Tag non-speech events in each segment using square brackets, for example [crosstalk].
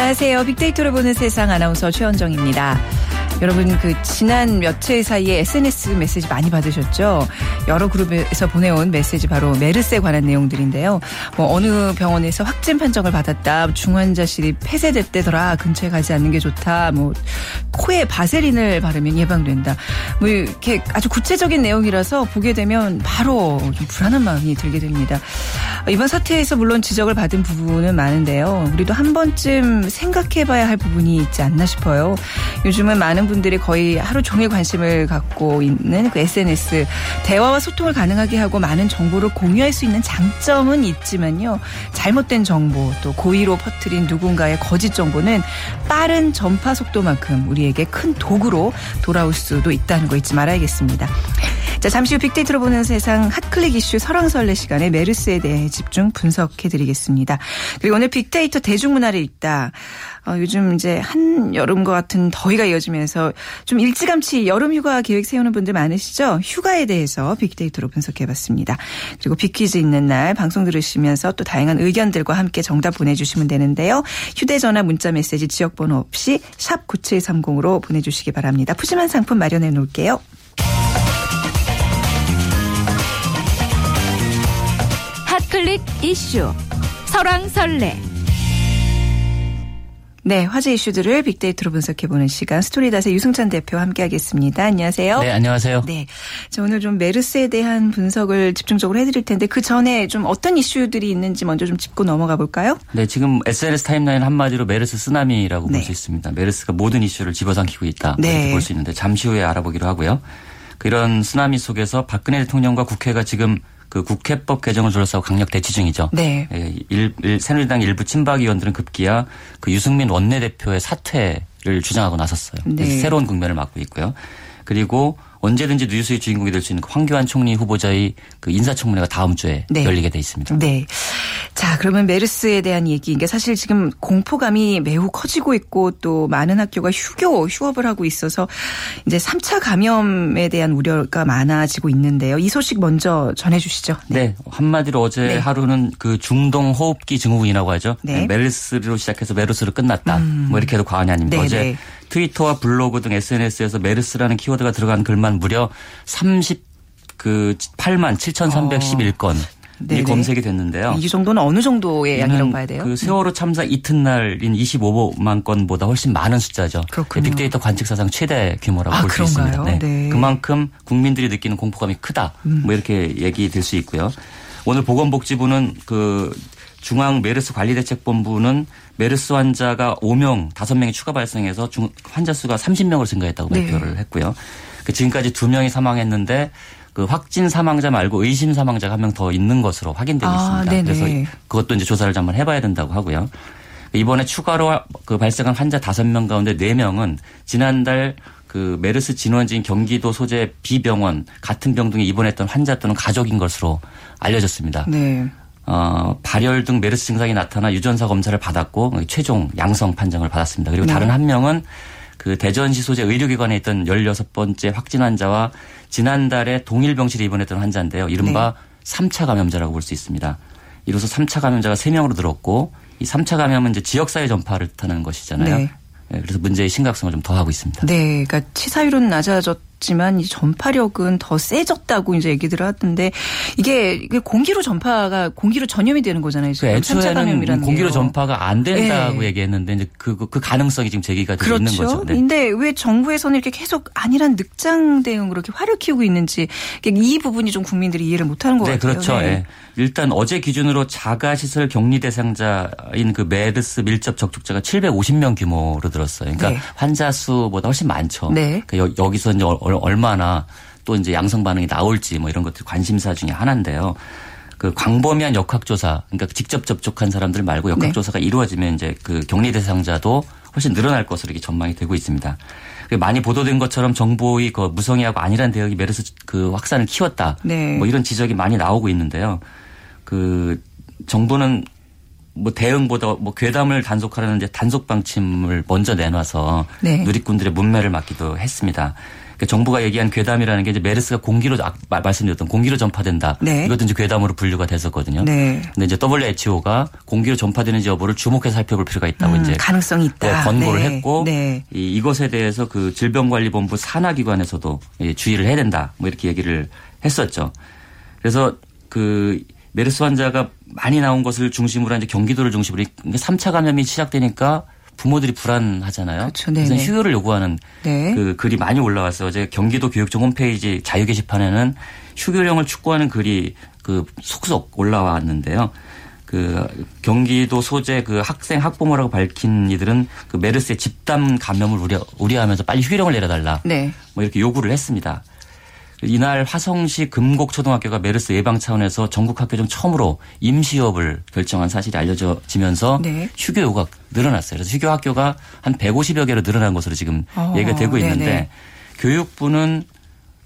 안녕하세요. 빅데이터를 보는 세상 아나운서 최현정입니다. 여러분 그 지난 며칠 사이에 SNS 메시지 많이 받으셨죠? 여러 그룹에서 보내온 메시지 바로 메르스에 관한 내용들인데요. 뭐 어느 병원에서 확진 판정을 받았다. 중환자실이 폐쇄됐대더라. 근처에 가지 않는 게 좋다. 뭐 코에 바세린을 바르면 예방된다. 뭐 이렇게 아주 구체적인 내용이라서 보게 되면 바로 좀 불안한 마음이 들게 됩니다. 이번 사태에서 물론 지적을 받은 부분은 많은데요. 우리도 한 번쯤 생각해 봐야 할 부분이 있지 않나 싶어요. 요즘은 많은 분들이 거의 하루 종일 관심을 갖고 있는 그 SNS 대화와 소통을 가능하게 하고 많은 정보를 공유할 수 있는 장점은 있지만요. 잘못된 정보 또 고의로 퍼뜨린 누군가의 거짓 정보는 빠른 전파 속도만큼 우리에게 큰 도구로 돌아올 수도 있다는 거 잊지 말아야겠습니다. 자, 잠시 후 빅데이터로 보는 세상 핫클릭 이슈 설왕설래 시간에 메르스에 대해 집중 분석해 드리겠습니다. 그리고 오늘 빅데이터 대중문화를 읽다. 어, 요즘 이제 한 여름과 같은 더위가 이어지면서 좀 일찌감치 여름 휴가 계획 세우는 분들 많으시죠? 휴가에 대해서 빅데이터로 분석해 봤습니다. 그리고 빅퀴즈 있는 날 방송 들으시면서 또 다양한 의견들과 함께 정답 보내주시면 되는데요. 휴대전화 문자 메시지 지역번호 없이 샵 9730으로 보내주시기 바랍니다. 푸짐한 상품 마련해 놓을게요. 클릭 이슈 설왕설래 네, 화제 이슈들을 빅데이터로 분석해보는 시간 스토리닷의 유승찬 대표와 함께하겠습니다. 안녕하세요. 네, 안녕하세요. 네, 자 오늘 좀 메르스에 대한 분석을 집중적으로 해드릴 텐데 그 전에 좀 어떤 이슈들이 있는지 먼저 좀 짚고 넘어가 볼까요? 네, 지금 SNS 타임라인 한마디로 메르스 쓰나미라고 네. 볼수 있습니다. 메르스가 모든 이슈를 집어삼키고 있다 네. 이렇게 볼수 있는데 잠시 후에 알아보기로 하고요. 그런 쓰나미 속에서 박근혜 대통령과 국회가 지금 그 국회법 개정을 둘러싸고 강력 대치 중이죠. 네. 예, 일, 일, 새누리당 일부 친박 의원들은 급기야 그 유승민 원내대표의 사퇴를 주장하고 나섰어요. 네. 새로운 국면을 맞고 있고요. 그리고 언제든지 뉴스의 주인공이 될 수 있는 그 황교안 총리 후보자의 그 인사청문회가 다음 주에 네. 열리게 돼 있습니다. 네. 자, 그러면 메르스에 대한 얘기. 이게 사실 지금 공포감이 매우 커지고 있고 또 많은 학교가 휴교, 휴업을 하고 있어서 이제 3차 감염에 대한 우려가 많아지고 있는데요. 이 소식 먼저 전해 주시죠. 네. 한마디로 어제 네. 하루는 그 중동 호흡기 증후군이라고 하죠. 네. 음. 메르스로 시작해서 메르스로 끝났다. 뭐 이렇게 해도 과언이 아닙니다. 네, 어제 네. 트위터와 블로그 등 SNS에서 메르스라는 키워드가 들어간 글만 무려 38만 7,311건 네, 네. 이 검색이 됐는데요. 이 정도는 어느 정도의 양이라고 봐야 돼요? 그 세월호 참사 이튿날인 25만 건보다 훨씬 많은 숫자죠. 그렇군요. 빅데이터 관측 사상 최대 규모라고 아, 볼수 있습니다. 네. 음. 그만큼 국민들이 느끼는 공포감이 크다. 뭐 이렇게 얘기 될 수 있고요. 오늘 보건복지부는 그 중앙 메르스 관리대책본부는 메르스 환자가 5명, 5명이 추가 발생해서 중- 환자 수가 30명으로 증가했다고 네. 발표를 했고요. 그 지금까지 2명이 사망했는데 그 확진 사망자 말고 의심 사망자가 한 명 더 있는 것으로 확인되고 아, 있습니다. 네네. 그래서 그것도 이제 조사를 한번 해봐야 된다고 하고요. 이번에 추가로 그 발생한 환자 5명 가운데 4명은 지난달 그 메르스 진원지인 경기도 소재 B병원 같은 병 등에 입원했던 환자 또는 가족인 것으로 알려졌습니다. 네. 어, 발열 등 메르스 증상이 나타나 유전사 검사를 받았고 최종 양성 판정을 받았습니다. 그리고 네. 다른 한 명은 그 대전시 소재 의료기관에 있던 16번째 확진 환자와 지난달에 동일 병실에 입원했던 환자인데요. 이른바 네. 3차 감염자라고 볼 수 있습니다. 이로써 3차 감염자가 3명으로 늘었고 이 3차 감염은 이제 지역사회 전파를 뜻하는 것이잖아요. 네. 예, 그래서 문제의 심각성을 좀 더하고 있습니다. 네, 그러니까 치사율은 낮아졌 지만 이 전파력은 더 세졌다고 이제 얘기들을 하던데 이게 공기로 전파가 공기로 전염이 되는 거잖아요. 그 지금 3차 애초에는 감염이라는 공기로 게요. 전파가 안 된다고 네. 얘기했는데 이제 그, 그- 그 가능성이 지금 제기가 되고 있는 그렇죠. 거죠. 네. 근데 왜 정부에서는 이렇게 계속 아니란 늑장 대응으로 이렇게 화를 키우고 있는지 이 부분이 좀 국민들이 이해를 못하는 것 네, 같아요. 그렇죠. 네. 예. 일단 어제 기준으로 자가시설 격리 대상자인 그 메르스 밀접 접촉자가 750명 규모로 들었어요. 그러니까 네. 환자 수보다 훨씬 많죠. 네. 그 여, 여기서 이제 얼- 얼마나 또 이제 양성 반응이 나올지 뭐 이런 것들 관심사 중에 하나인데요. 그 광범위한 역학조사, 그러니까 직접 접촉한 사람들 말고 네. 역학조사가 이루어지면 이제 그 격리 대상자도 훨씬 늘어날 것으로 이렇게 전망이 되고 있습니다. 그 많이 보도된 것처럼 정부의 그 무성의하고 안일한 대응이 메르스 그 확산을 키웠다. 네. 뭐 이런 지적이 많이 나오고 있는데요. 그 정부는 뭐 대응보다 뭐 괴담을 단속하라는 이제 단속 방침을 먼저 내놔서 네. 누리꾼들의 문매를 막기도 했습니다. 그러니까 정부가 얘기한 괴담이라는 게 이제 메르스가 공기로 아, 말씀드렸던 공기로 전파된다. 네. 이것도 이제 괴담으로 분류가 됐었거든요. 네. 근데 이제 WHO가 공기로 전파되는지 여부를 주목해서 살펴볼 필요가 있다고 음, 이제 가능성이 있다. 네, 권고를 네. 했고 네. 이, 이것에 대해서 그 질병관리본부 산하기관에서도 예, 주의를 해야 된다. 뭐 이렇게 얘기를 했었죠. 그래서 그 메르스 환자가 많이 나온 것을 중심으로 이제 경기도를 중심으로 3차 감염이 시작되니까 부모들이 불안하잖아요. 그렇죠. 그래서. 휴교를 요구하는 네. 그 글이 많이 올라왔어요. 어제 경기도 교육청 홈페이지 자유 게시판에는 휴교령을 촉구하는 글이 그 속속 올라왔는데요. 그 경기도 소재 그 학생 학부모라고 밝힌 이들은 그 메르스의 집단 감염을 우려, 우려하면서 빨리 휴교령을 내려달라. 네. 뭐 이렇게 요구를 했습니다. 이날 화성시 금곡초등학교가 메르스 예방 차원에서 전국 학교 중 처음으로 임시업을 결정한 사실이 알려지면서 네. 휴교 요구가 늘어났어요. 그래서 휴교 학교가 한 150여 개로 늘어난 것으로 지금 어, 얘기가 되고 있는데. 교육부는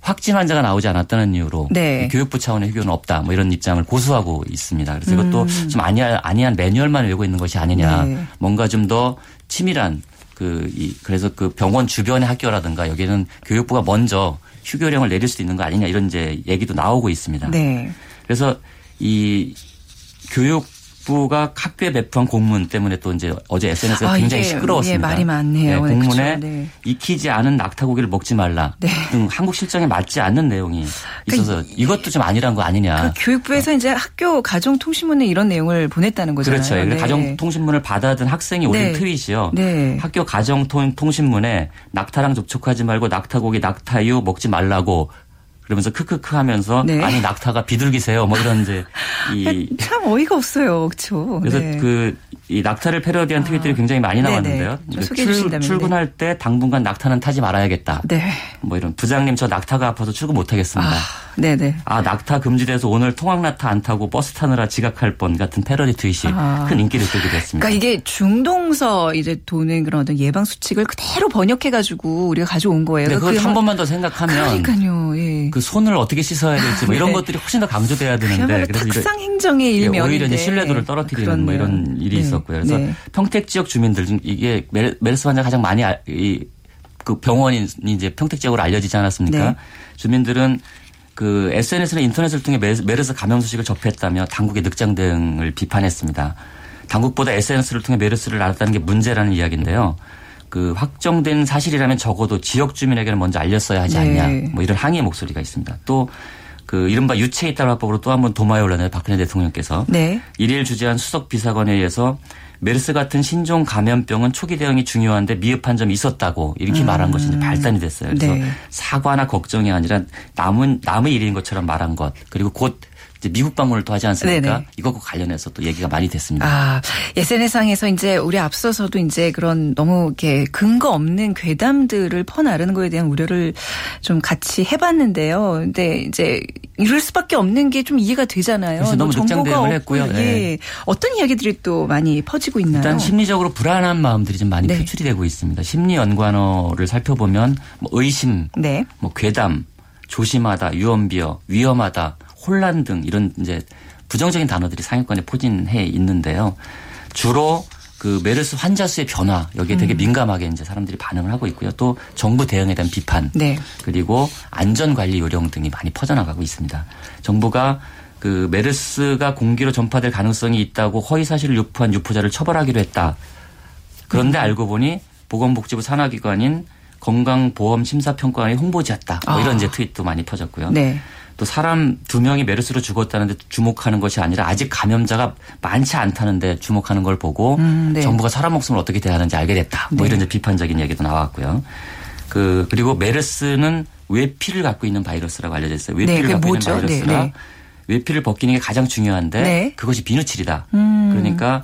확진 환자가 나오지 않았다는 이유로 네. 교육부 차원의 휴교는 없다. 뭐 이런 입장을 고수하고 있습니다. 그래서 이것도 음. 좀 아니한, 아니한 매뉴얼만 외고 있는 것이 아니냐. 네. 뭔가 좀 더 치밀한 그, 이, 그래서 그 병원 주변의 학교라든가 여기는 교육부가 먼저 휴교령을 내릴 수도 있는 거 아니냐 이런 이제 얘기도 나오고 있습니다. 네. 그래서 이 교육 부가 학교에 배포한 공문 때문에 또 이제 어제 SNS가 아, 굉장히 시끄러웠습니다. 예, 말이 많네요. 네, 공문에. 네. 익히지 않은 낙타고기를 먹지 말라 네. 등 한국 실정에 맞지 않는 내용이 그러니까 있어서 이것도 좀 아니란 거 아니냐. 그 교육부에서 이제 학교 가정통신문에 이런 내용을 보냈다는 거잖아요. 그렇죠. 네. 가정통신문을 받아든 학생이 올린 네. 트윗이요. 네. 학교 가정통신문에 낙타랑 접촉하지 말고 낙타고기, 낙타유 먹지 말라고 그러면서 크크크 하면서 네. 아니 낙타가 비둘기세요. 뭐 이런 이제 [laughs] 이 참 어이가 없어요. 그렇죠. 그래서 네. 그이 낙타를 패러디한 트윗들이 굉장히 많이. 나왔는데요. 네. 출근할 때 당분간 낙타는 타지 말아야겠다. 네. 뭐 이런 부장님 저 낙타가 아파서 출근 못 하겠습니다. 아, 네네. 아 낙타 금지돼서 오늘 통학낙타 안 타고 버스 타느라 지각할 뻔 같은 패러디 트윗이 아. 큰 인기를 끌게 됐습니다. 그러니까 이게 중동서 이제 도는 그런 어떤 예방 수칙을 그대로 번역해 가지고 우리가 가져온 거예요. 네, 그걸 한 뭐- 번만 더 생각하면 그러니까요. 예. 그 손을 어떻게 씻어야 될지 뭐 이런 네. 것들이 훨씬 더 강조돼야 되는데 그래서 탁상 행정의 예, 일면인데 오히려 이제 신뢰도를 떨어뜨리는 뭐. 이런 일이 네. 있었고요. 그래서 네. 평택 지역 주민들 중 이게 메르- 메르스 환자 가장 많이 알- 이, 그 병원이 이제 평택 지역으로 알려지지 않았습니까? 네. 주민들은 그 SNS나 인터넷을 통해 메르스- 메르스 감염 소식을 접했다며 당국의 늑장 대응을 비판했습니다. 당국보다 SNS를 통해 메르스를 알았다는 게 문제라는 이야기인데요. 그 확정된 사실이라면 적어도 지역 주민에게는 먼저 알렸어야 하지 네. 않냐. 뭐 이런 항의 목소리가 있습니다. 또 그 이른바 유체 이탈 화법으로 또 한 번 도마에 올라내요 박근혜 대통령께서 네. 일일 주재한 수석 비서관에 의해서 메르스 같은 신종 감염병은 초기 대응이 중요한데 미흡한 점이 있었다고 이렇게 말한 것이 이제 발단이 됐어요. 그래서 네. 사과나 걱정이 아니라 남은 남의 일인 것처럼 말한 것 그리고 곧 미국 방문을 또 하지 않습니까? 네네. 이것과 관련해서 또 얘기가 많이 됐습니다. 아, SNS상에서 이제 우리 앞서서도 이제 그런 너무 이렇게 근거 없는 괴담들을 퍼나르는 거에 대한 우려를 좀 같이 해봤는데요. 근데 이제 이럴 수밖에 없는 게 좀 이해가 되잖아요. 그래서 너무 정보가 했고요. 네. 예. 어떤 이야기들이 또 많이 퍼지고 있나요? 일단 심리적으로 불안한 마음들이 좀 많이 네. 표출이 되고 있습니다. 심리 연관어를 살펴보면 뭐 의심, 네. 뭐 괴담, 조심하다, 유언비어, 위험하다, 혼란 등 이런 이제 부정적인 단어들이 상위권에 포진해 있는데요. 주로 그 메르스 환자 수의 변화 여기에 음. 되게 민감하게 이제 사람들이 반응을 하고 있고요. 또 정부 대응에 대한 비판 네. 그리고 안전 관리 요령 등이 많이 퍼져나가고 있습니다. 정부가 그 메르스가 공기로 전파될 가능성이 있다고 허위 사실을 유포한 유포자를 처벌하기로 했다. 그런데 알고 보니 보건복지부 산하기관인 건강보험심사평가원의 홍보지였다. 뭐 이런 아. 이제 트윗도 많이 퍼졌고요. 네. 또 사람 두 명이 메르스로 죽었다는데 주목하는 것이 아니라 아직 감염자가 많지 않다는데 주목하는 걸 보고 음, 네. 정부가 사람 목숨을 어떻게 대하는지 알게 됐다. 뭐 네. 이런 이제 비판적인 얘기도 나왔고요. 그 그리고 메르스는 외피를 갖고 있는 바이러스라고 알려져 있어요. 네, 외피를 그게 갖고 뭐죠? 있는 바이러스라 네, 네. 외피를 벗기는 게 가장 중요한데 네. 그것이 비누칠이다. 음, 그러니까.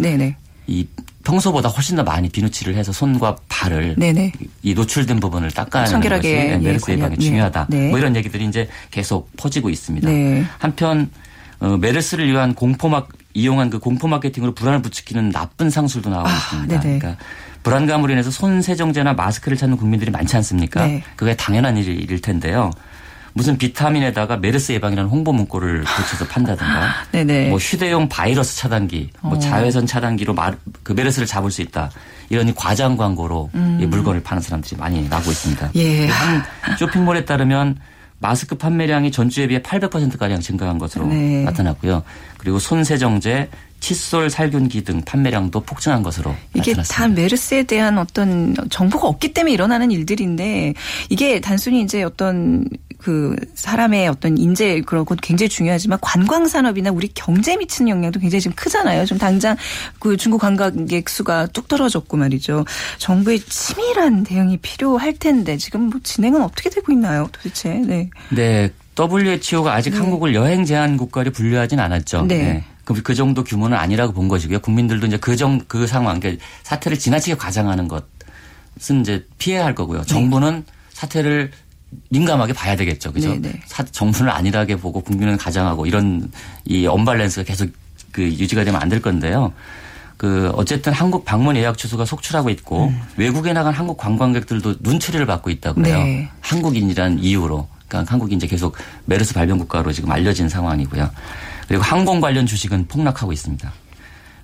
이 평소보다 훨씬 더 많이 비누칠을 해서 손과 발을 네네. 이 노출된 부분을 닦아내는 것이 청결하게, 예, 메르스 예방에 네. 중요하다. 네. 뭐 이런 얘기들이 이제 계속 퍼지고 있습니다. 네. 한편 어, 메르스를 위한 공포막 이용한 그 공포 마케팅으로 불안을 부추기는 나쁜 상술도 나오고 아, 있습니다. 네네. 그러니까 불안감으로 인해서 손 세정제나 마스크를 찾는 국민들이 많지 않습니까? 네. 그게 당연한 일일 텐데요. 무슨 비타민에다가 메르스 예방이라는 홍보 문구를 붙여서 판다든가 네네. 뭐 휴대용 바이러스 차단기, 뭐 어. 자외선 차단기로 마- 그 메르스를 잡을 수 있다. 이런 이 과장 광고로 이 물건을 파는 사람들이 많이 나고 있습니다. 음. 예. 한 쇼핑몰에 따르면 마스크 판매량이 전주에 비해 800%가량 증가한 것으로 네. 나타났고요. 그리고 손 세정제, 칫솔 살균기 등 판매량도 폭증한 것으로 이게 다 나타났습니다. 메르스에 대한 어떤 정보가 없기 때문에 일어나는 일들인데 이게 단순히 이제 어떤 그 사람의 어떤 인재 그런 것 굉장히 중요하지만 관광 산업이나 우리 경제에 미치는 영향도 굉장히 지금 크잖아요. 좀 당장 그 중국 관광객 수가 뚝 떨어졌고 말이죠. 정부의 치밀한 대응이 필요할 텐데 지금 뭐 진행은 어떻게 되고 있나요, 도대체? 네. 네, WHO가 아직 한국을 여행 제한 국가로 분류하진 않았죠. 네. 그, 그 정도 규모는 아니라고 본 것이고요. 국민들도 이제 그 정, 그 상황, 그러니까 사태를 지나치게 과장하는 것은 이제 피해야 할 거고요. 정부는 사태를 민감하게 봐야 되겠죠. 그죠? 네, 네. 사- 정부는 안일하게 보고 국민은 가장하고 이런 이 언밸런스가 계속 그 유지가 되면 안 될 건데요. 그 어쨌든 한국 방문 예약 취소가 속출하고 있고 음. 외국에 나간 한국 관광객들도 눈초리를 받고 있다고 해요. 네. 한국인이란 이유로. 그러니까 한국이 이제 계속 메르스 발병 국가로 지금 알려진 상황이고요. 그리고 항공 관련 주식은 폭락하고 있습니다.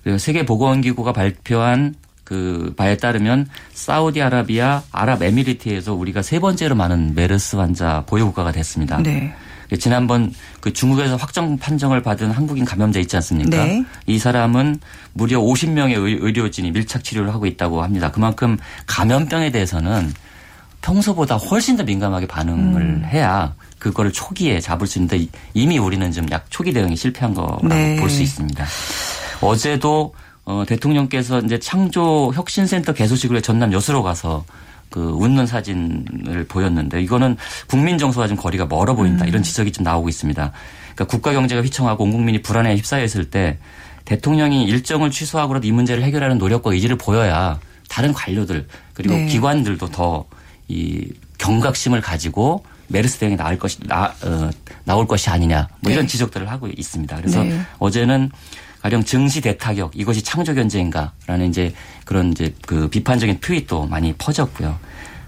그리고 세계보건기구가 발표한 그 바에 따르면 사우디아라비아, 아랍에미리트에서 우리가 세 번째로 많은 메르스 환자 보유 국가가 됐습니다. 네. 지난번 그 중국에서 확정 판정을 받은 한국인 감염자 있지 않습니까? 네. 이 사람은 무려 50명의 의료진이 밀착 치료를 하고 있다고 합니다. 그만큼 감염병에 대해서는 평소보다 훨씬 더 민감하게 반응을 음. 해야 그거를 초기에 잡을 수 있는데 이미 우리는 좀 약 초기 대응이 실패한 거라고 네. 볼수 있습니다. 어제도 어, 대통령께서 이제 창조 혁신센터 개소식으로 전남 여수로 가서 그 웃는 사진을 보였는데 이거는 국민 정서와 좀 거리가 멀어 보인다 음. 이런 지적이 좀 나오고 있습니다. 그러니까 국가 경제가 휘청하고 온 국민이 불안에 휩싸여 있을 때 대통령이 일정을 취소하고라도 이 문제를 해결하는 노력과 의지를 보여야 다른 관료들 그리고 네. 기관들도 더 이 경각심을 가지고 메르스 대응에 나올 것이 나, 어, 나올 것이 아니냐 뭐 이런 네. 지적들을 하고 있습니다. 그래서 네. 어제는 가령 증시 대타격 이것이 창조 견제인가라는 이제 그런 이제 그 비판적인 트윗도 많이 퍼졌고요.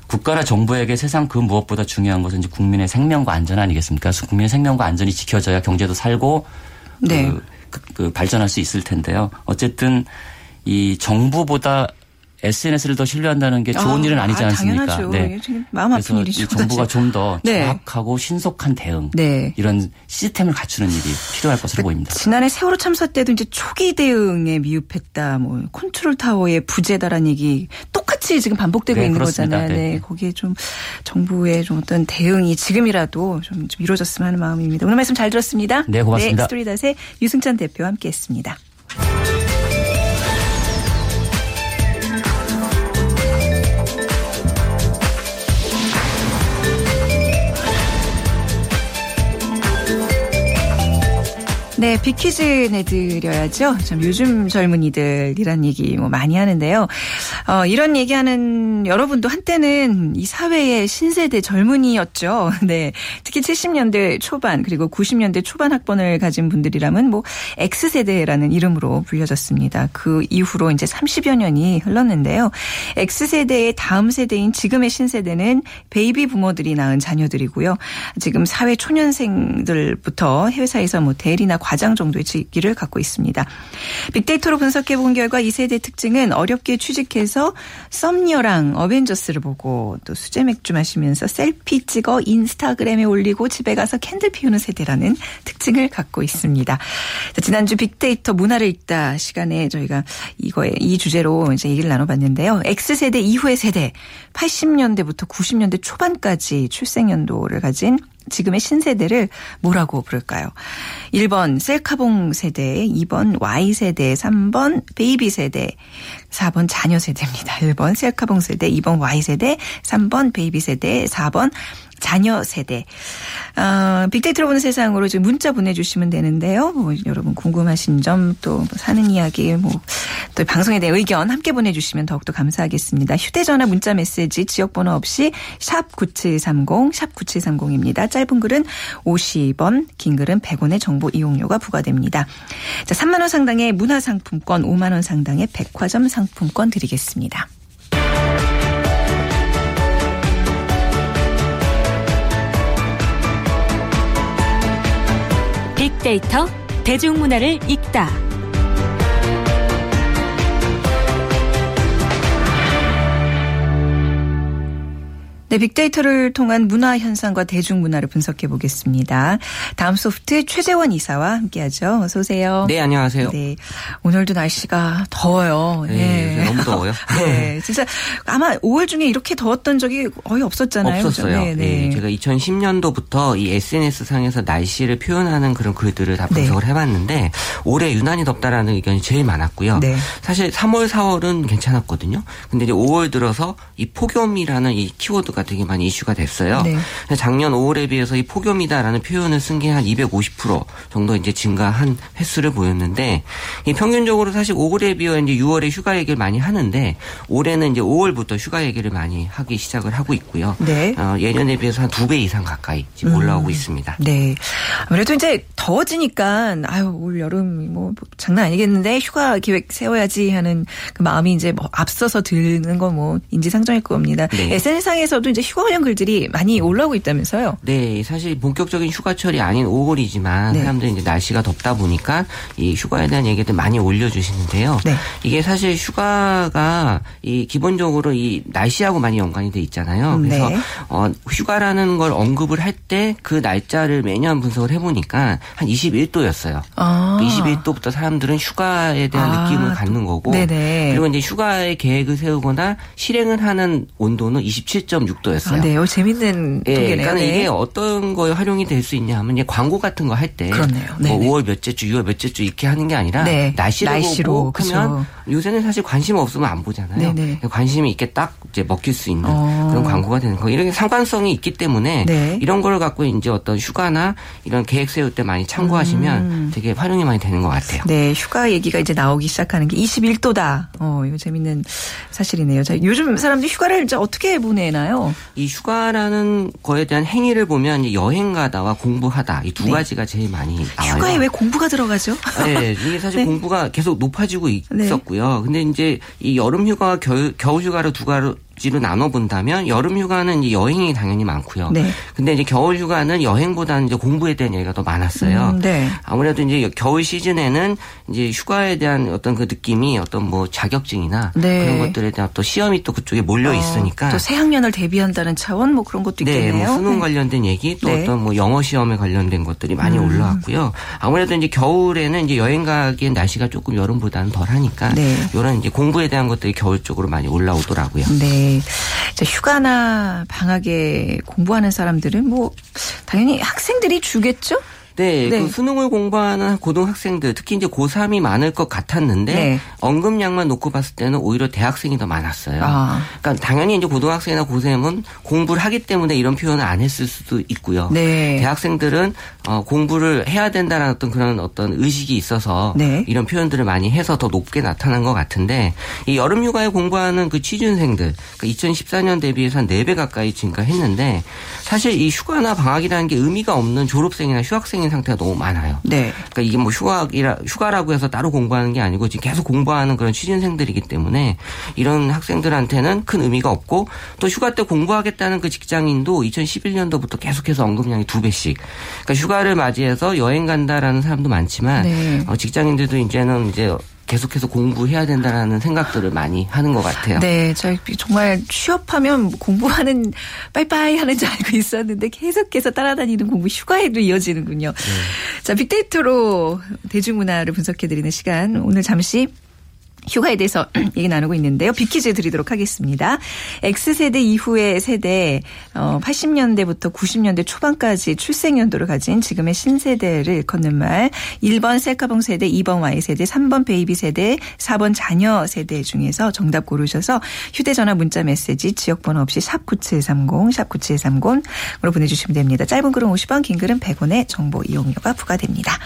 국가나 정부에게 세상 그 무엇보다 중요한 것은 이제 국민의 생명과 안전 아니겠습니까? 그래서 국민의 생명과 안전이 지켜져야 경제도 살고 네. 그, 그- 그 발전할 수 있을 텐데요. 어쨌든 이 정부보다 SNS를 더 신뢰한다는 게 좋은 아, 일은 아니지 아, 않습니까? 당연하죠. 이게 지금 마음 아픈 그래서 일이죠, 이 정부가. 좀더 네. 정확하고 신속한 대응 네. 이런 시스템을 갖추는 일이 필요할 것으로 보입니다. 지난해 세월호 참사 때도 이제 초기 대응에 미흡했다, 뭐 컨트롤 타워의 부재다라는 얘기 똑같이 지금 반복되고 네, 있는 그렇습니다. 거잖아요. 네. 네, 거기에 좀 정부의 좀 어떤 대응이 지금이라도 좀, 좀 이루어졌으면 하는 마음입니다. 오늘 말씀 잘 들었습니다. 네, 고맙습니다. 네, 스토리닷의 유승찬 대표와 함께했습니다. 네, 빅퀴즈 내드려야죠. 참 요즘 젊은이들이란 얘기 뭐 많이 하는데요. 어, 이런 얘기하는 여러분도 한때는 이 사회의 신세대 젊은이였죠. [laughs] 네. 특히 70년대 초반 그리고 90년대 초반 학번을 가진 분들이라면 뭐 X세대라는 이름으로 불려졌습니다. 그 이후로 이제 30여 년이 흘렀는데요. X세대의 다음 세대인 지금의 신세대는 베이비부머들이 낳은 자녀들이고요. 지금 사회 초년생들부터 회사에서 뭐 대리나 과장 정도의 직급을 갖고 있습니다. 빅데이터로 분석해 본 결과 이 세대 특징은 어렵게 취직해서 썸녀랑 어벤져스를 보고 또 수제 맥주 마시면서 selfie 찍어 인스타그램에 올리고 집에 가서 캔들 피우는 세대라는 특징을 갖고 있습니다. 자, 지난주 빅데이터 문화를 읽다 시간에 저희가 이거에 이 주제로 이제 얘기를 나눠봤는데요. X세대 이후의 세대 80년대부터 90년대 초반까지 출생 연도를 가진 지금의 신세대를 뭐라고 부를까요? 1번 셀카봉 세대, 2번 Y세대, 3번 베이비 세대, 4번 자녀 세대입니다. 1번 셀카봉 세대, 2번 Y세대, 3번 베이비 세대, 4번 자녀 세대. 어, 빅데이터로 보는 세상으로 지금 문자 보내주시면 되는데요. 뭐 여러분 궁금하신 점, 또 사는 이야기, 뭐, 또 방송에 대한 의견 함께 보내주시면 더욱더 감사하겠습니다. 휴대전화 문자 메시지 지역번호 없이 샵 9730, 샵 9730입니다. 짧은 글은 50원, 긴 글은 100원의 정보 이용료가 부과됩니다. 자, 3만원 상당의 문화상품권, 5만원 상당의 백화점 상품권 드리겠습니다. 빅데이터 대중문화를 읽다. 네, 빅데이터를 통한 문화 현상과 대중문화를 분석해 보겠습니다. 다음 소프트 최재원 이사와 함께하죠. 어서 오세요. 네, 안녕하세요. 네, 오늘도 날씨가 더워요. 네, 요새 너무 더워요. [laughs] 네, 진짜 아마 5월 중에 이렇게 더웠던 적이 거의 없었잖아요. 없었어요. 네, 네. 네, 제가 2010년도부터 이 SNS 상에서 날씨를 표현하는 그런 글들을 다 분석을 해봤는데 올해 유난히 덥다라는 의견이 제일 많았고요. 네. 사실 3월, 4월은 괜찮았거든요. 근데 이제 5월 들어서 이 폭염이라는 이 키워드가 되게 많이 이슈가 됐어요. 네. 작년 5월에 비해서 이 폭염이다라는 표현을 쓴 게 한 250% 정도 이제 증가한 횟수를 보였는데 이 평균적으로 사실 5월에 비해 이제 6월에 휴가 얘기를 많이 하는데 올해는 이제 5월부터 휴가 얘기를 많이 하기 시작을 하고 있고요. 네. 어, 예년에 비해서 한 두 배 이상 가까이 지금 올라오고 있습니다. 네. 아무래도 이제 더워지니까 아유 올 여름 뭐 장난 아니겠는데 휴가 계획 세워야지 하는 그 마음이 이제 뭐 앞서서 드는 건뭐 인지상정일 겁니다. 네. SNS상에서도 이제 휴가 관련 글들이 많이 올라오고 있다면서요. 네, 사실 본격적인 휴가철이 아닌 5월이지만 네. 사람들이 이제 날씨가 덥다 보니까 이 휴가에 대한 얘기들 많이 올려주시는데요. 네. 이게 사실 휴가가 이 기본적으로 이 날씨하고 많이 연관이 돼 있잖아요. 음, 그래서 네. 어, 휴가라는 걸 언급을 할 때 그 날짜를 매년 분석을 해보니까 한 21도였어요. 아. 21도부터 사람들은 휴가에 대한 아, 느낌을 또- 갖는 거고 네네. 그리고 이제 휴가의 계획을 세우거나 실행을 하는 온도는 27.6 도였어요. 아, 네, 어, 재밌는 예, 통계네요. 그러니까 네. 이게 어떤 거에 활용이 될 수 있냐 하면 이제 광고 같은 거 할때 그렇네요. 뭐 네네. 5월 몇째 주, 6월 몇째 주 이렇게 하는 게 아니라 네. 날씨를 날씨로, 보고. 하면 요새는 사실 관심 없으면 안 보잖아요. 네네. 관심이 있게 딱 이제 먹힐 수 있는 어. 그런 광고가 되는 거. 이런 상관성이 있기 때문에 네. 이런 걸 갖고 이제 어떤 휴가나 이런 계획 세울 때 많이 참고하시면 되게 활용이 많이 되는 것 같아요. 음. 네, 휴가 얘기가 이제 나오기 시작하는 게 21도다. 어, 이거 재밌는 사실이네요. 자, 요즘 사람들이 휴가를 이제 어떻게 보내나요? 이 휴가라는 거에 대한 행위를 보면 여행 가다와 공부하다 이두 네. 가지가 제일 많이 나와요. 휴가에 왜 공부가 들어가죠? 네, 이게 [laughs] 사실 네. 공부가 계속 높아지고 네. 있었고요. 근데 이제 이 여름 휴가와 겨울, 겨울 휴가를 두가 지로 나눠 본다면 여름 휴가는 이제 여행이 당연히 많고요. 네. 근데 이제 겨울 휴가는 여행보다는 이제 공부에 대한 얘기가 더 많았어요. 음, 네. 아무래도 이제 겨울 시즌에는 이제 휴가에 대한 어떤 그 느낌이 어떤 뭐 자격증이나 네. 그런 것들에 대한 또 시험이 또 그쪽에 몰려 있으니까 어, 또 새학년을 대비한다는 차원 뭐 그런 것도 네, 있겠네요. 뭐 수능 관련된 얘기 또 네. 어떤 뭐 영어 시험에 관련된 것들이 많이 음. 올라왔고요. 아무래도 이제 겨울에는 이제 여행 가기엔 날씨가 조금 여름보다는 덜하니까 네. 이런 이제 공부에 대한 것들이 겨울 쪽으로 많이 올라오더라고요. 네. 자, 휴가나 방학에 공부하는 사람들은 뭐 당연히 학생들이 주겠죠? 네, 네. 그 수능을 공부하는 고등학생들 특히 이제 고3이 많을 것 같았는데 네. 언급량만 놓고 봤을 때는 오히려 대학생이 더 많았어요. 아. 그러니까 당연히 이제 고등학생이나 고3은 공부를 하기 때문에 이런 표현을 안 했을 수도 있고요. 네. 대학생들은 어, 공부를 해야 된다는 어떤 그런 어떤 의식이 있어서 네. 이런 표현들을 많이 해서 더 높게 나타난 것 같은데 이 여름 휴가에 공부하는 그 취준생들 그러니까 2014년 대비해서 한 4배 가까이 증가했는데 사실 이 휴가나 방학이라는 게 의미가 없는 졸업생이나 휴학생 인 상태가 너무 많아요. 네. 그러니까 이게 뭐 휴학이라 휴가라고 해서 따로 공부하는 게 아니고 지금 계속 공부하는 그런 취준생들이기 때문에 이런 학생들한테는 큰 의미가 없고 또 휴가 때 공부하겠다는 그 직장인도 2011년도부터 계속해서 언급량이 두 배씩. 그러니까 휴가를 맞이해서 여행 간다라는 사람도 많지만 네. 어, 직장인들도 이제는 이제 계속해서 공부해야 된다라는 생각들을 많이 하는 것 같아요. 네, 저 정말 취업하면 공부하는 빠이빠이 하는 줄 알고 있었는데 계속해서 따라다니는 공부 휴가에도 이어지는군요. 자, 빅데이터로 대중문화를 분석해드리는 시간 오늘 잠시 휴가에 대해서 [clears throat] 얘기 나누고 있는데요. 빅퀴즈 드리도록 하겠습니다. X세대 이후의 세대, 어, 80년대부터 90년대 초반까지 출생 연도를 가진 지금의 신세대를 걷는 말. 1번 셀카봉 세대, 2번 Y세대, 3번 베이비 세대, 4번 자녀 세대 중에서 정답 고르셔서 휴대전화 문자 메시지 지역번호 없이 샵9730, 샵9730으로 보내주시면 됩니다. 짧은 글은 50원, 긴 글은 100원의 정보 이용료가 부과됩니다.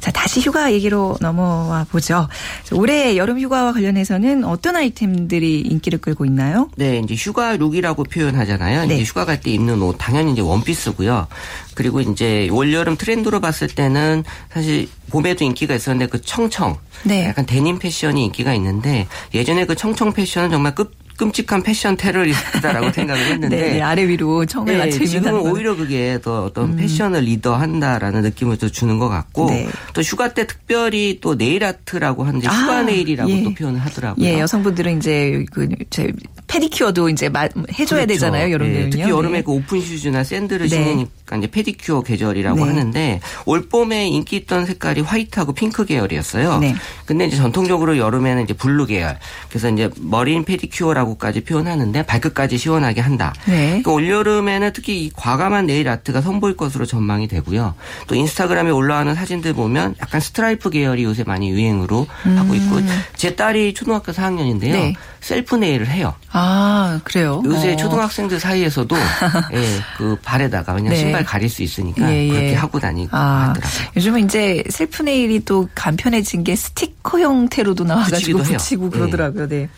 자, 다시 휴가 얘기로 넘어와 보죠. 올해 여름 휴가 와 관련해서는 어떤 아이템들이 인기를 끌고 있나요? 네, 이제 휴가 룩이라고 표현하잖아요. 네. 이제 휴가 갈 때 입는 옷 당연히 이제 원피스고요. 그리고 이제 올 여름 트렌드로 봤을 때는 사실 봄에도 인기가 있었는데 그 청청, 네. 약간 데님 패션이 인기가 있는데 예전에 그 청청 패션은 정말 끝 끔찍한 패션 테러리스트다라고 [laughs] 생각을 했는데 네, 네, 아래 위로 청을 네, 맞춰 지금은. 오히려 그게 더 어떤 패션을 리더한다라는 느낌을 또 주는 것 같고 네. 또 휴가 때 특별히 또 네일 아트라고 하는데 아, 휴가 네일이라고 예. 또 표현을 하더라고요. 예, 여성분들은 이제 그제 페디큐어도 이제 마- 해줘야 그렇죠. 되잖아요. 여름 예, 되면요. 특히 여름에 네. 그 오픈 슈즈나 샌들을 네. 신으니까 이제 페디큐어 계절이라고 네. 하는데 올 봄에 인기 있던 색깔이 화이트하고 핑크 계열이었어요. 네. 근데 이제 전통적으로 여름에는 이제 블루 계열. 그래서 이제 머린 페디큐어라고 까지 표현하는데 발끝까지 시원하게 한다. 네. 그러니까 올 여름에는 특히 이 과감한 네일 아트가 선보일 것으로 전망이 되고요. 또 인스타그램에 올라오는 사진들 보면 약간 스트라이프 계열이 요새 많이 유행으로 하고 있고 제 딸이 초등학교 4학년인데요. 음. 네. 셀프 네일을 해요. 아, 그래요. 요새 어. 초등학생들 사이에서도 [laughs] 예, 그 발에다가 그냥 네. 신발 가릴 수 있으니까 예, 예. 그렇게 하고 다니고 아, 하더라고요. 요즘은 이제 셀프 네일이 또 간편해진 게 스티커 형태로도 나와가지고 해요. 붙이고 예. 그러더라고요. 네.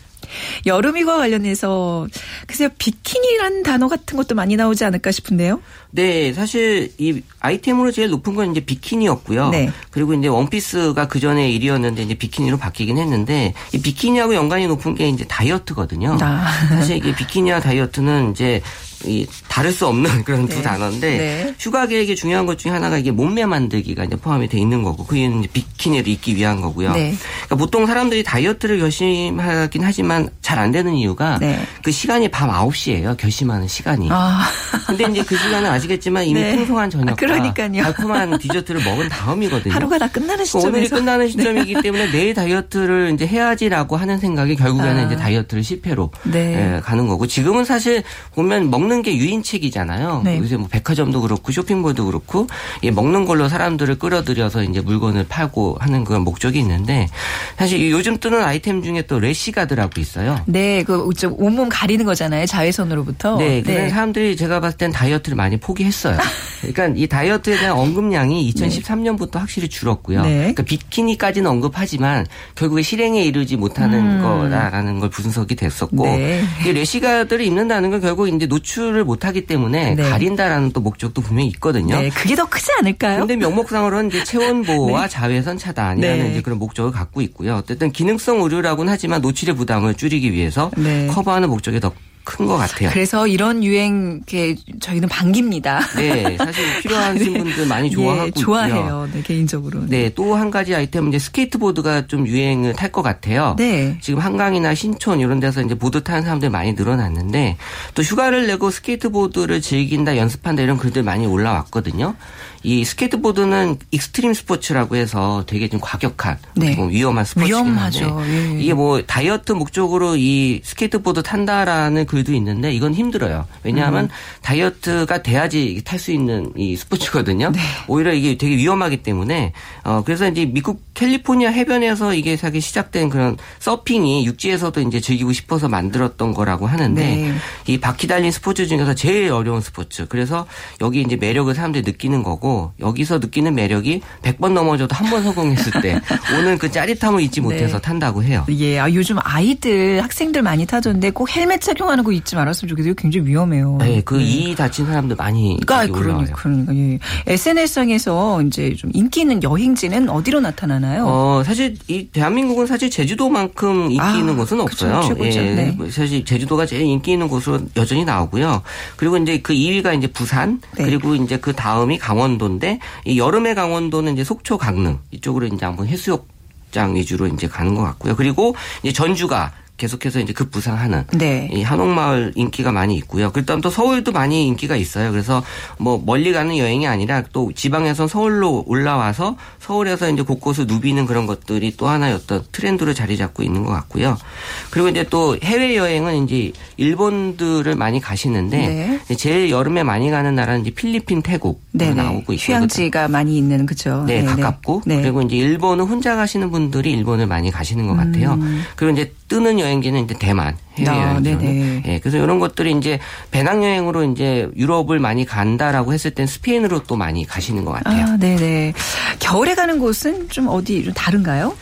여름휴가와 관련해서 글쎄요 비키니란 단어 같은 것도 많이 나오지 않을까 싶은데요. 네, 사실 이 아이템으로 제일 높은 건 이제 비키니였고요. 네. 그리고 이제 원피스가 그 전에 1위였는데 이제 비키니로 바뀌긴 했는데 이 비키니하고 연관이 높은 게 이제 다이어트거든요. 아. 사실 이게 비키니와 다이어트는 이제 이 다를 수 없는 [laughs] 그런 두 네. 단어인데 네. 휴가 계획의 중요한 것 중에 하나가 이게 몸매 만들기가 이제 포함이 돼 있는 거고 그게 이제 비키니를 입기 위한 거고요. 네. 그러니까 보통 사람들이 다이어트를 결심하긴 하지만 잘 안 되는 이유가 네. 그 시간이 밤 9시예요. 결심하는 시간이. 아, 근데 이제 그 시간은 아시겠지만 이미 네. 풍성한 저녁과 아, 그러니까요. 달콤한 디저트를 먹은 다음이거든요. 하루가 다 끝나는 시점에서 네. 오늘이 끝나는 시점이기 때문에 내일 다이어트를 이제 해야지라고 하는 생각이 결국에는 아. 이제 다이어트를 실패로 네. 예, 가는 거고 지금은 사실 보면 먹는 게 유인책이잖아요. 네. 요새 뭐 백화점도 그렇고 쇼핑몰도 그렇고 이 먹는 걸로 사람들을 끌어들여서 이제 물건을 팔고 하는 그런 목적이 있는데 사실 이 요즘 뜨는 아이템 중에 또 래시가드라고 있어요. 네, 그좀 온몸 가리는 거잖아요. 자외선으로부터. 네, 근데 사람들이 제가 봤을 땐 다이어트를 많이 포기했어요. [laughs] 그러니까 이 다이어트에 대한 언급량이 2013년부터 확실히 줄었고요. 네. 그러니까 비키니까지는 언급하지만 결국에 실행에 이르지 못하는 거라는 걸 분석이 됐었고 음. 네. 이 레시가들을 입는다는 건 결국 이제 노출 을 못하기 때문에 네. 가린다라는 또 목적도 분명히 있거든요. 네, 그게 더 크지 않을까요? 근데 명목상으로는 이제 체온 [laughs] 보호와 자외선 차단이라는 네. 이제 그런 목적을 갖고 있고요. 어쨌든 기능성 의류라고는 하지만 노출의 부담을 줄이기 위해서 네. 커버하는 목적이 더 큰 것 같아요. 그래서 이런 유행 게 저희는 반깁니다. 네, 사실 [laughs] 필요하신 분들 많이 좋아하고 예. 좋아해요. 네, 개인적으로. 네, 또 한 가지 아이템은 이제 스케이트보드가 좀 유행을 탈 것 같아요. 네. 지금 한강이나 신촌 이런 데서 이제 보드 타는 사람들이 많이 늘어났는데 또 휴가를 내고 스케이트보드를 즐긴다, 연습한다 이런 글들 많이 올라왔거든요. 이 스케이트보드는 익스트림 스포츠라고 해서 되게 좀 과격한 네. 보면 위험한 스포츠긴 위험하죠. 한데 예. 이게 뭐 다이어트 목적으로 이 스케이트보드 탄다라는 글도 있는데 이건 힘들어요. 왜냐하면 음. 다이어트가 돼야지 탈 수 있는 이 스포츠거든요. 네. 오히려 이게 되게 위험하기 때문에 어 그래서 이제 미국 캘리포니아 해변에서 이게 사실 시작된 그런 서핑이 육지에서도 이제 즐기고 싶어서 만들었던 거라고 하는데 네. 이 바퀴 달린 스포츠 중에서 제일 어려운 스포츠. 그래서 여기 이제 매력을 사람들이 느끼는 거고 여기서 느끼는 매력이 100번 넘어져도 한 번 성공했을 때 [laughs] 오는 그 짜릿함을 잊지 못해서 네. 탄다고 해요. 예, 아, 요즘 아이들, 학생들 많이 타던데 꼭 헬멧 착용하는 거 잊지 말았으면 좋겠어요. 굉장히 위험해요. 네, 그이 다친 사람들 많이 그러니까 올라와요. 그러니까, 그러니까 예. SNS상에서 이제 좀 인기 있는 여행지는 어디로 나타나나요? 어, 사실 이 대한민국은 사실 제주도만큼 인기 아, 있는 곳은 그쵸, 없어요. 최고죠. 예, 네. 뭐 사실 제주도가 제일 인기 있는 곳으로 여전히 나오고요. 그리고 이제 그 2위가 이제 부산, 네. 그리고 이제 그 다음이 강원도 인데 이 여름의 강원도는 이제 속초, 강릉 이쪽으로 이제 한번 해수욕 장 위주로 이제 가는 것 같고요. 그리고 이제 전주가 계속해서 이제 급부상하는 네. 이 한옥마을 인기가 많이 있고요. 그다음 또 서울도 많이 인기가 있어요. 그래서 뭐 멀리 가는 여행이 아니라 또 지방에서 서울로 올라와서 서울에서 이제 곳곳을 누비는 그런 것들이 또 하나의 어떤 트렌드로 자리 잡고 있는 것 같고요. 그리고 이제 또 해외 여행은 이제 일본들을 많이 가시는데 네. 제일 여름에 많이 가는 나라는 이제 필리핀, 태국 네, 네. 나오고 있고요. 휴양지가 많이 있는 그죠. 네, 가깝고 네. 그리고 이제 일본은 혼자 가시는 분들이 일본을 많이 가시는 것 같아요. 그리고 이제 뜨는 여행지는 이제 대만 해외 음. 아, 여행지로. 네네. 예, 그래서 이런 것들이 이제 배낭 여행으로 이제 유럽을 많이 간다라고 했을 땐 스페인으로 또 많이 가시는 것 같아요. 아, 네네. 겨울에 가는 곳은 좀 어디 좀 다른가요?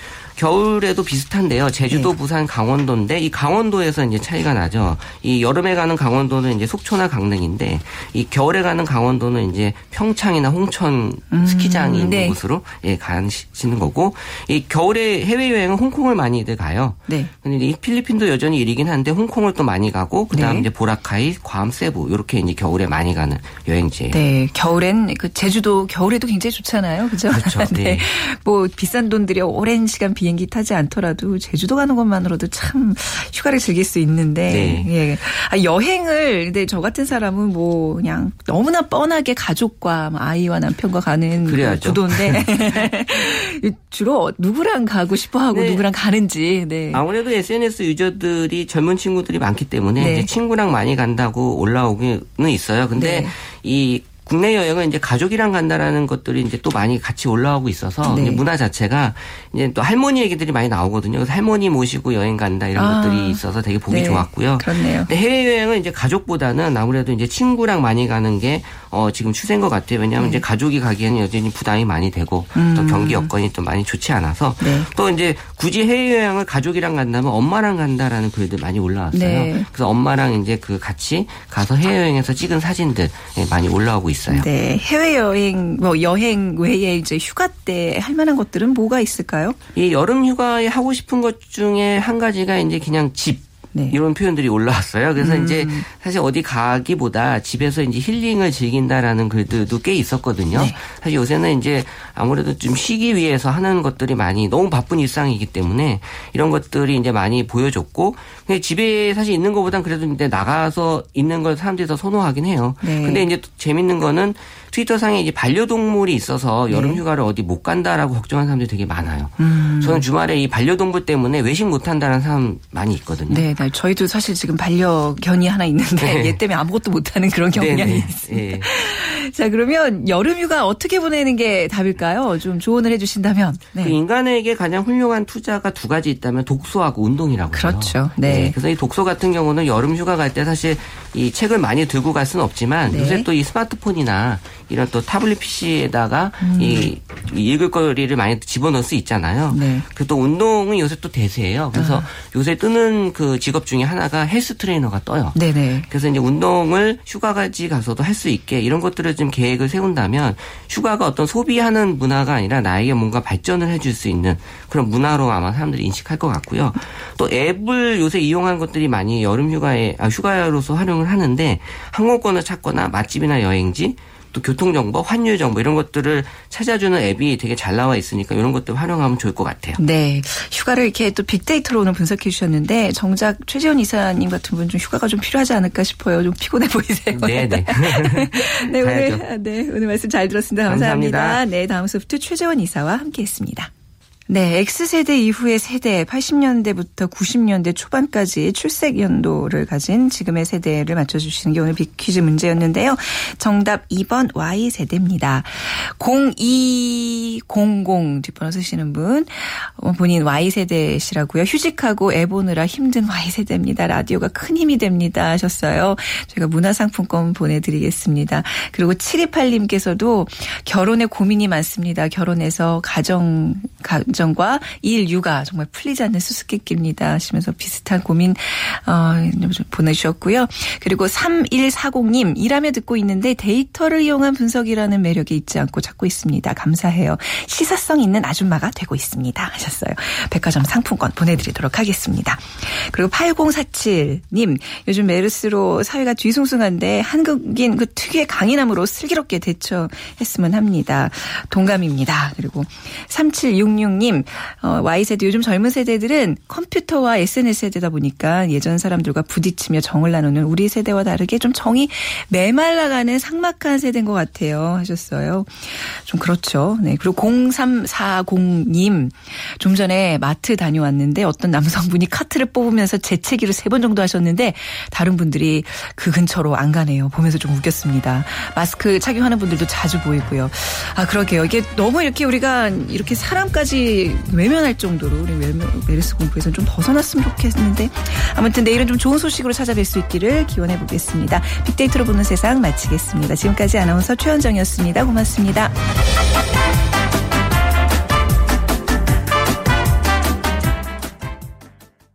겨울에도 비슷한데요. 제주도, 네. 부산, 강원도인데 이 강원도에서 이제 차이가 나죠. 이 여름에 가는 강원도는 이제 속초나 강릉인데 이 겨울에 가는 강원도는 이제 평창이나 홍천 스키장이 있는 네. 곳으로 예 가시는 거고 이 겨울에 해외 여행은 홍콩을 많이들 가요. 네. 근데 이 필리핀도 여전히 1위긴 한데 홍콩을 또 많이 가고 그다음 네. 이제 보라카이, 괌, 세부 이렇게 이제 겨울에 많이 가는 여행지예요. 네, 겨울엔 그 제주도 겨울에도 굉장히 좋잖아요, 그죠? 그렇죠. [laughs] 네. 뭐 비싼 돈 들여 오랜 시간 비행 기 타지 않더라도 제주도 가는 것만으로도 참 휴가를 즐길 수 있는데, 네. 예. 아, 여행을 근데 저 같은 사람은 뭐 그냥 너무나 뻔하게 가족과 뭐 아이와 남편과 가는 그 그래야죠. 구도인데 [laughs] 주로 누구랑 가고 싶어 하고 네. 누구랑 가는지, 네. 아무래도 SNS 유저들이 젊은 친구들이 많기 때문에 네. 친구랑 많이 간다고 올라오기는 있어요. 근데 네. 이 국내 여행은 이제 가족이랑 간다라는 것들이 이제 또 많이 같이 올라오고 있어서 네. 문화 자체가 이제 또 할머니 얘기들이 많이 나오거든요. 그래서 할머니 모시고 여행 간다 이런 아. 것들이 있어서 되게 보기 네. 좋았고요. 그렇네요. 근데 해외 여행은 이제 가족보다는 아무래도 이제 친구랑 많이 가는 게 어, 지금 추세인 것 같아요. 왜냐하면 네. 이제 가족이 가기에는 여전히 부담이 많이 되고 또 경기 여건이 좀 많이 좋지 않아서 음. 네. 또 이제 굳이 해외 여행을 가족이랑 간다면 엄마랑 간다라는 글들 많이 올라왔어요. 네. 그래서 엄마랑 이제 그 같이 가서 해외 여행에서 찍은 사진들 예, 많이 올라오고 있어요. 네, 해외 여행 뭐 여행 외에 이제 휴가 때 할 만한 것들은 뭐가 있을까요? 이 여름 휴가에 하고 싶은 것 중에 한 가지가 이제 그냥 집 네. 이런 표현들이 올라왔어요. 그래서 음. 이제 사실 어디 가기보다 집에서 이제 힐링을 즐긴다라는 글들도 꽤 있었거든요. 네. 사실 요새는 이제 아무래도 좀 쉬기 위해서 하는 것들이 많이 너무 바쁜 일상이기 때문에 이런 것들이 이제 많이 보여줬고 근데 집에 사실 있는 것보단 그래도 이제 나가서 있는 걸 사람들이 더 선호하긴 해요. 네. 근데 이제 또 재밌는 거는 트위터 상에 이제 반려동물이 있어서 네. 여름 휴가를 어디 못 간다라고 걱정하는 사람들이 되게 많아요. 음. 저는 주말에 이 반려동물 때문에 외식 못 한다는 사람 많이 있거든요. 네, 네, 저희도 사실 지금 반려견이 하나 있는데 네. [laughs] 얘 때문에 아무것도 못 하는 그런 경향이 네네. 있습니다. 예. [laughs] 자, 그러면 여름 휴가 어떻게 보내는 게 답일까요? 좀 조언을 해 주신다면. 네. 그 인간에게 가장 훌륭한 투자가 두 가지 있다면 독서하고 운동이라고. 그렇죠. 네. 그래서 이 독서 같은 경우는 여름 휴가 갈 때 사실 이 책을 많이 들고 갈 수는 없지만 네. 요새 또 이 스마트폰이나 이런 또 타블릿 PC에다가 이 읽을 거리를 많이 집어넣을 수 있잖아요. 음. 네. 그또 운동은 요새 또 대세예요. 그래서 아. 요새 뜨는 그 직업 중에 하나가 헬스 트레이너가 떠요. 네네. 그래서 이제 운동을 휴가까지 가서도 할 수 있게 이런 것들을 좀 계획을 세운다면 휴가가 어떤 소비하는 문화가 아니라 나에게 뭔가 발전을 해줄 수 있는 그런 문화로 아마 사람들이 인식할 것 같고요. 또 앱을 요새 이용한 것들이 많이 여름 휴가에 아, 휴가로서 활용을 하는데 항공권을 찾거나 맛집이나 여행지 또 교통정보, 환율정보 이런 것들을 찾아주는 앱이 되게 잘 나와 있으니까 이런 것들 활용하면 좋을 것 같아요. 네. 휴가를 이렇게 또 빅데이터로 오늘 분석해 주셨는데 정작 최재원 이사님 같은 분 좀 휴가가 좀 필요하지 않을까 싶어요. 좀 피곤해 보이세요. 네네. 네, [laughs] 가야죠. 오늘, 네, 오늘 말씀 잘 들었습니다. 감사합니다. 감사합니다. 네, 다음 소프트 최재원 이사와 함께 했습니다. 네, X세대 이후의 세대 80년대부터 90년대 초반까지 출생 연도를 가진 지금의 세대를 맞춰주시는 게 오늘 빅퀴즈 문제였는데요. 정답 2번 Y세대입니다. 0200 뒷번호 쓰시는 분 어, 본인 Y세대시라고요. 휴직하고 애 보느라 힘든 Y세대입니다. 라디오가 큰 힘이 됩니다 하셨어요. 저희가 문화상품권 보내드리겠습니다. 그리고 728님께서도 결혼에 고민이 많습니다. 결혼해서 가정, 가정 과 일, 육아 정말 풀리지 않는 수수께끼입니다. 하시면서 비슷한 고민, 어, 좀 보내주셨고요. 그리고 3140님, 일하며 듣고 있는데 데이터를 이용한 분석이라는 매력이 있지 않고 찾고 있습니다. 감사해요. 시사성 있는 아줌마가 되고 있습니다. 하셨어요. 백화점 상품권 보내드리도록 하겠습니다. 그리고 8047님, 요즘 메르스로 사회가 뒤숭숭한데 한국인 그 특유의 강인함으로 슬기롭게 대처했으면 합니다. 동감입니다. 그리고 3766님, 어, Y세대 요즘 젊은 세대들은 컴퓨터와 SNS 세대다 보니까 예전 사람들과 부딪히며 정을 나누는 우리 세대와 다르게 좀 정이 메말라가는 삭막한 세대인 것 같아요. 하셨어요. 좀 그렇죠. 네. 그리고 0340님, 좀 전에 마트 다녀왔는데 어떤 남성분이 카트를 뽑으면서 재채기를 세 번 정도 하셨는데 다른 분들이 그 근처로 안 가네요. 보면서 좀 웃겼습니다. 마스크 착용하는 분들도 자주 보이고요. 아, 그러게요. 이게 너무 이렇게 우리가 이렇게 사람까지 외면할 정도로 우리 메르스 공포에서 좀 벗어났으면 좋겠는데 아무튼 내일은 좀 좋은 소식으로 찾아뵐 수 있기를 기원해 보겠습니다. 빅데이터로 보는 세상 마치겠습니다. 지금까지 아나운서 최현정이었습니다. 고맙습니다.